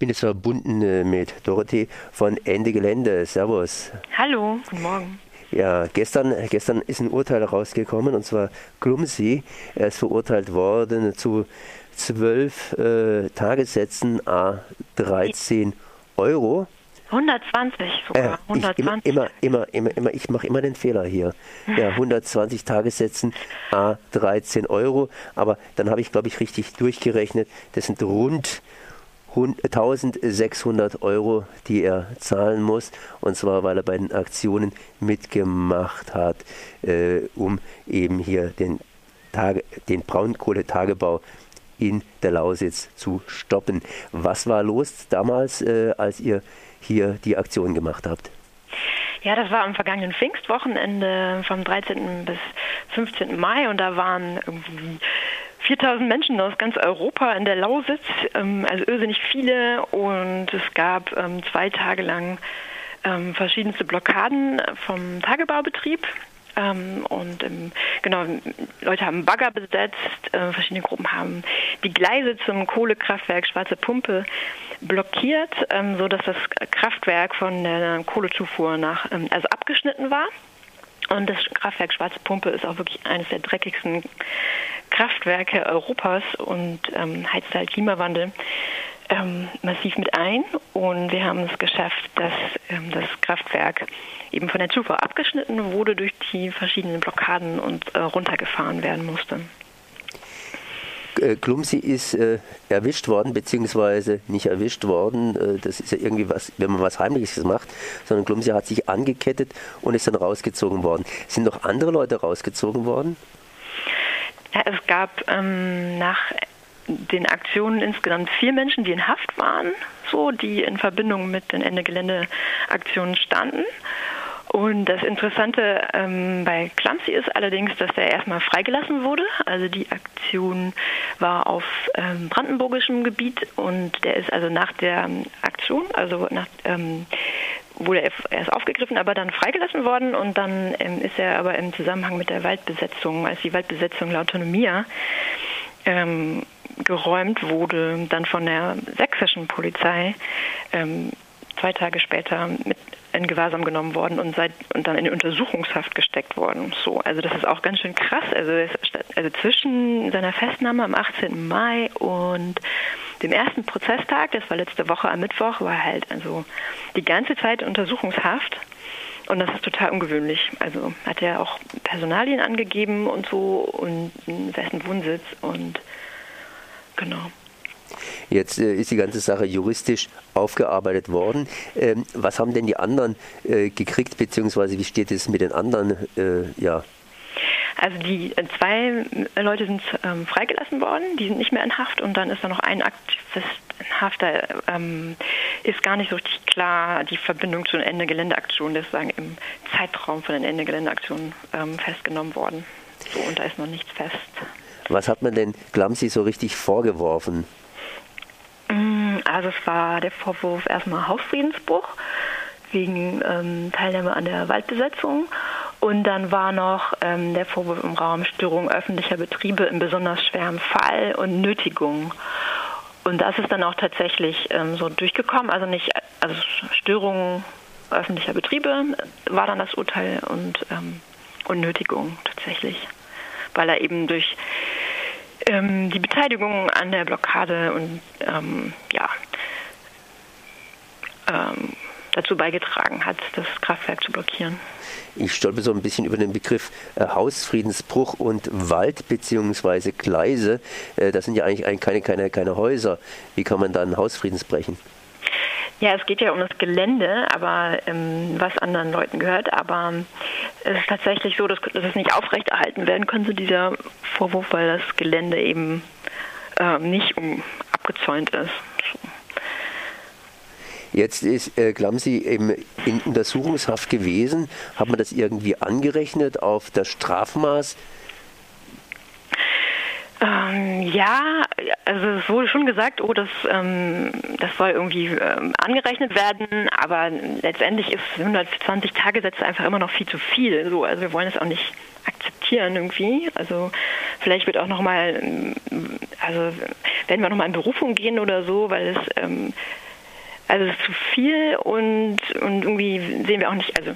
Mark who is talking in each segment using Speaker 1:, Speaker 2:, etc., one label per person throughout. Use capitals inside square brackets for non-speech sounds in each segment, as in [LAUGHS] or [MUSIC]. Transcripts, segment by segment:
Speaker 1: bin jetzt verbunden äh, mit Dorothee von Ende Gelände. Servus.
Speaker 2: Hallo, guten Morgen.
Speaker 1: Ja, gestern, gestern ist ein Urteil rausgekommen und zwar Klumsi. Er ist verurteilt worden zu zwölf äh, Tagessätzen a 13 Euro.
Speaker 2: 120 sogar. Äh,
Speaker 1: 120. Immer, immer, immer, immer, immer, ich mache immer den Fehler hier. Ja, [LAUGHS] 120 Tagessätzen a 13 Euro. Aber dann habe ich, glaube ich, richtig durchgerechnet. Das sind rund 1600 Euro, die er zahlen muss, und zwar weil er bei den Aktionen mitgemacht hat, äh, um eben hier den, Tage, den Braunkohletagebau in der Lausitz zu stoppen. Was war los damals, äh, als ihr hier die Aktion gemacht habt?
Speaker 2: Ja, das war am vergangenen Pfingstwochenende vom 13. bis 15. Mai und da waren irgendwie 4000 Menschen aus ganz Europa in der Lausitz, ähm, also irrsinnig viele und es gab ähm, zwei Tage lang ähm, verschiedenste Blockaden vom Tagebaubetrieb. Und genau, Leute haben Bagger besetzt, äh, verschiedene Gruppen haben die Gleise zum Kohlekraftwerk Schwarze Pumpe blockiert, ähm, so dass das Kraftwerk von der Kohlezufuhr nach also abgeschnitten war. Und das Kraftwerk Schwarze Pumpe ist auch wirklich eines der dreckigsten Kraftwerke Europas und ähm, heizt halt Klimawandel ähm, massiv mit ein. Und wir haben es geschafft, dass ähm, das Kraftwerk eben von der Zufuhr abgeschnitten wurde durch die verschiedenen Blockaden und äh, runtergefahren werden musste.
Speaker 1: Äh, Klumsi ist äh, erwischt worden, beziehungsweise nicht erwischt worden. Äh, das ist ja irgendwie was, wenn man was Heimliches macht, sondern Klumsi hat sich angekettet und ist dann rausgezogen worden. Sind noch andere Leute rausgezogen worden?
Speaker 2: Ja, es gab ähm, nach den Aktionen insgesamt vier Menschen, die in Haft waren, so, die in Verbindung mit den Ende Gelände-Aktionen standen. Und das Interessante ähm, bei Clumsy ist allerdings, dass der erstmal freigelassen wurde. Also die Aktion war auf ähm, brandenburgischem Gebiet und der ist also nach der Aktion, also nach, ähm, wurde er erst aufgegriffen, aber dann freigelassen worden und dann ähm, ist er aber im Zusammenhang mit der Waldbesetzung, als die Waldbesetzung La Autonomia ähm, geräumt wurde, dann von der sächsischen Polizei ähm, zwei Tage später mit in Gewahrsam genommen worden und, seit, und dann in Untersuchungshaft gesteckt worden. So, also das ist auch ganz schön krass. Also, also zwischen seiner Festnahme am 18. Mai und dem ersten Prozesstag, das war letzte Woche am Mittwoch, war halt also die ganze Zeit Untersuchungshaft. Und das ist total ungewöhnlich. Also hat er auch Personalien angegeben und so und dessen Wohnsitz und genau.
Speaker 1: Jetzt äh, ist die ganze Sache juristisch aufgearbeitet worden. Ähm, was haben denn die anderen äh, gekriegt, beziehungsweise wie steht es mit den anderen? Äh, ja.
Speaker 2: Also die äh, zwei Leute sind ähm, freigelassen worden, die sind nicht mehr in Haft und dann ist da noch ein Aktivist in Haft, da ähm, ist gar nicht so richtig klar die Verbindung zu den Ende-Gelände-Aktionen, das ist sagen im Zeitraum von den Ende-Gelände-Aktionen ähm, festgenommen worden. So, und da ist noch nichts fest.
Speaker 1: Was hat man denn Glamsi so richtig vorgeworfen?
Speaker 2: Mm, also es war der Vorwurf erstmal Hausfriedensbruch wegen ähm, Teilnahme an der Waldbesetzung. Und dann war noch ähm, der Vorwurf im Raum Störung öffentlicher Betriebe in besonders schwerem Fall und Nötigung. Und das ist dann auch tatsächlich ähm, so durchgekommen. Also nicht, also Störung öffentlicher Betriebe war dann das Urteil und, ähm, und Nötigung tatsächlich. Weil er eben durch ähm, die Beteiligung an der Blockade und ähm, ja, ähm, dazu beigetragen hat, das Kraftwerk zu blockieren.
Speaker 1: Ich stolpe so ein bisschen über den Begriff äh, Hausfriedensbruch und Wald bzw. Gleise. Äh, das sind ja eigentlich keine, keine, keine Häuser. Wie kann man dann Hausfriedensbrechen?
Speaker 2: Ja, es geht ja um das Gelände, aber ähm, was anderen Leuten gehört. Aber es ist tatsächlich so, dass, dass es nicht aufrechterhalten werden könnte, dieser Vorwurf, weil das Gelände eben äh, nicht um, abgezäunt ist.
Speaker 1: Jetzt ist äh, Glamsi eben in Untersuchungshaft gewesen. Hat man das irgendwie angerechnet auf das Strafmaß?
Speaker 2: Ähm, ja, also es wurde schon gesagt, oh, das, ähm, das soll irgendwie ähm, angerechnet werden, aber letztendlich ist 120 Tagessätze einfach immer noch viel zu viel. So, also wir wollen es auch nicht akzeptieren irgendwie. Also vielleicht wird auch nochmal, ähm, also werden wir nochmal in Berufung gehen oder so, weil es ähm, Also es ist zu viel und, und irgendwie sehen wir auch nicht, also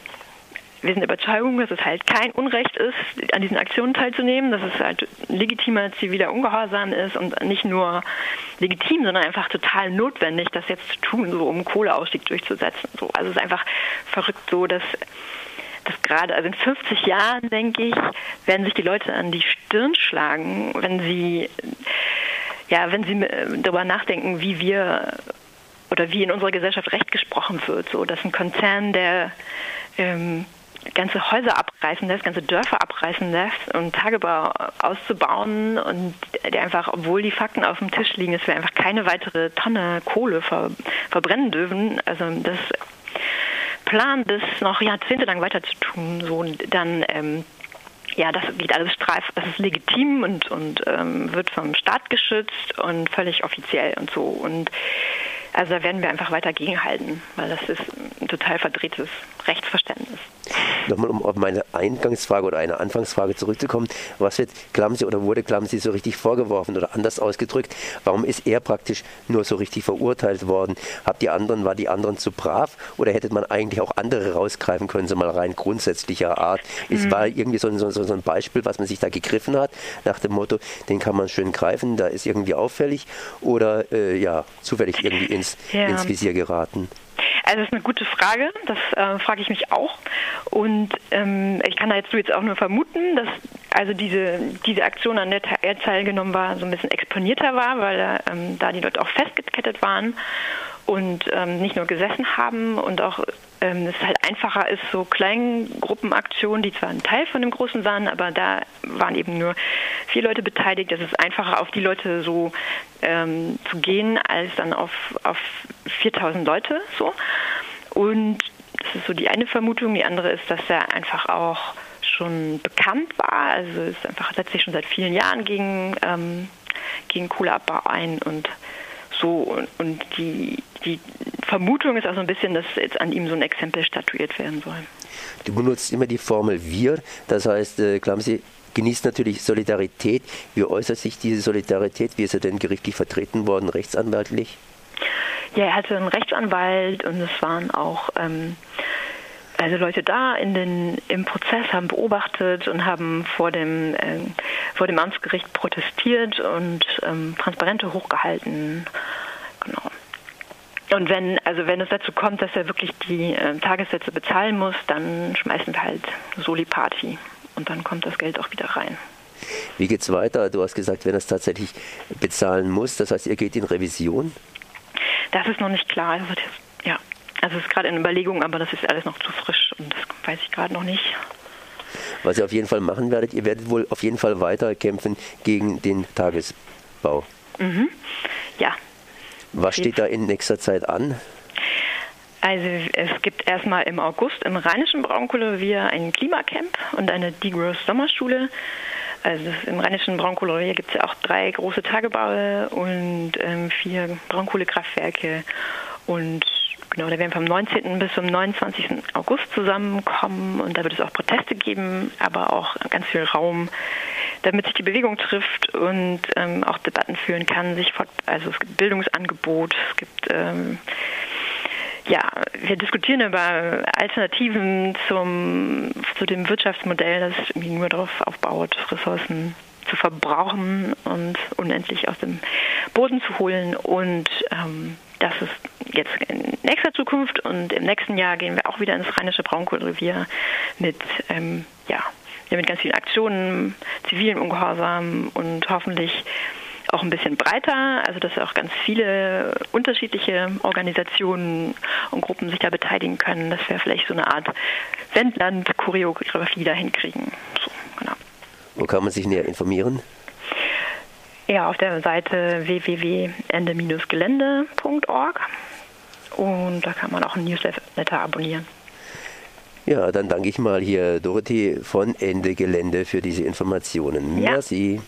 Speaker 2: wir sind der Überzeugung, dass es halt kein Unrecht ist, an diesen Aktionen teilzunehmen, dass es halt legitimer ziviler Ungehorsam ist und nicht nur legitim, sondern einfach total notwendig, das jetzt zu tun, so um Kohleausstieg durchzusetzen. So. Also es ist einfach verrückt so, dass dass gerade, also in 50 Jahren, denke ich, werden sich die Leute an die Stirn schlagen, wenn sie, ja, wenn sie darüber nachdenken, wie wir oder wie in unserer Gesellschaft Recht gesprochen wird. So, dass ein Konzern, der ähm, ganze Häuser abreißen lässt, ganze Dörfer abreißen lässt und Tagebau auszubauen und der einfach, obwohl die Fakten auf dem Tisch liegen, dass wir einfach keine weitere Tonne Kohle ver, verbrennen dürfen. Also das Plan, das noch jahrzehntelang weiter zu tun, so dann ähm, ja, das geht alles streif, das ist legitim und, und ähm, wird vom Staat geschützt und völlig offiziell und so. Und also da werden wir einfach weiter gegenhalten, weil das ist ein total verdrehtes Rechtsverständnis.
Speaker 1: Nochmal, um auf meine Eingangsfrage oder eine Anfangsfrage zurückzukommen. Was wird Klamsi oder wurde Klamsi so richtig vorgeworfen oder anders ausgedrückt? Warum ist er praktisch nur so richtig verurteilt worden? Habt die anderen, war die anderen zu brav oder hätte man eigentlich auch andere rausgreifen können, so mal rein grundsätzlicher Art? Es mhm. war irgendwie so ein, so, so ein Beispiel, was man sich da gegriffen hat, nach dem Motto, den kann man schön greifen, da ist irgendwie auffällig oder äh, ja, zufällig irgendwie ins, ja. ins Visier geraten?
Speaker 2: Also das ist eine gute Frage, das äh, frage ich mich auch. Und ähm, ich kann da jetzt, jetzt auch nur vermuten, dass also diese, diese Aktion, an der er teilgenommen war, so ein bisschen exponierter war, weil ähm, da die Leute auch festgekettet waren und ähm, nicht nur gesessen haben und auch ähm, es halt einfacher ist, so Kleingruppenaktionen, die zwar ein Teil von dem Großen waren, aber da waren eben nur vier Leute beteiligt. Es ist einfacher, auf die Leute so ähm, zu gehen, als dann auf, auf 4000 Leute so. Und das ist so die eine Vermutung. Die andere ist, dass er einfach auch schon bekannt war. Also ist einfach letztlich schon seit vielen Jahren gegen, ähm, gegen Kohleabbau ein und so. Und, die, die Vermutung ist auch so ein bisschen, dass jetzt an ihm so ein Exempel statuiert werden soll.
Speaker 1: Du benutzt immer die Formel wir, das heißt, äh, Klamsi genießt natürlich Solidarität. Wie äußert sich diese Solidarität? Wie ist er denn gerichtlich vertreten worden, rechtsanwaltlich?
Speaker 2: Ja, er hatte einen Rechtsanwalt und es waren auch ähm, also Leute da in den, im Prozess haben beobachtet und haben vor dem, äh, vor dem Amtsgericht protestiert und ähm, Transparente hochgehalten. Und wenn, also wenn es dazu kommt, dass er wirklich die äh, Tagessätze bezahlen muss, dann schmeißen wir halt Soli-Party und dann kommt das Geld auch wieder rein.
Speaker 1: Wie geht es weiter? Du hast gesagt, wenn er es tatsächlich bezahlen muss, das heißt, ihr geht in Revision?
Speaker 2: Das ist noch nicht klar. Das wird jetzt, ja, also es ist gerade in Überlegung, aber das ist alles noch zu frisch und das weiß ich gerade noch nicht.
Speaker 1: Was ihr auf jeden Fall machen werdet, ihr werdet wohl auf jeden Fall weiter kämpfen gegen den Tagesbau.
Speaker 2: Mhm. Ja.
Speaker 1: Was steht da in nächster Zeit an?
Speaker 2: Also es gibt erstmal im August im Rheinischen Braunkohlerevier ein Klimacamp und eine Degrowth Sommerschule. Also im Rheinischen Braunkohlerevier gibt es ja auch drei große Tagebaue und ähm, vier Braunkohlekraftwerke. Und genau, da werden wir vom 19. bis zum 29. August zusammenkommen und da wird es auch Proteste geben, aber auch ganz viel Raum, damit sich die Bewegung trifft und ähm, auch Debatten führen kann. Sich fort, also es gibt Bildungsangebot, es gibt ähm, ja, wir diskutieren über Alternativen zum, zu dem Wirtschaftsmodell, das nur darauf aufbaut, Ressourcen zu verbrauchen und unendlich aus dem Boden zu holen. Und ähm, das ist jetzt in nächster Zukunft und im nächsten Jahr gehen wir auch wieder ins rheinische Braunkohlerevier mit, ähm, ja, mit ganz vielen Aktionen, zivilen Ungehorsam und hoffentlich auch ein bisschen breiter, also dass auch ganz viele unterschiedliche Organisationen und Gruppen sich da beteiligen können, dass wir vielleicht so eine Art Wendland-Choreografie da hinkriegen. So,
Speaker 1: genau. Wo kann man sich näher informieren?
Speaker 2: Ja, auf der Seite www.ende-gelände.org und da kann man auch ein Newsletter abonnieren.
Speaker 1: Ja, dann danke ich mal hier Dorothee von Ende Gelände für diese Informationen.
Speaker 2: Ja. Merci.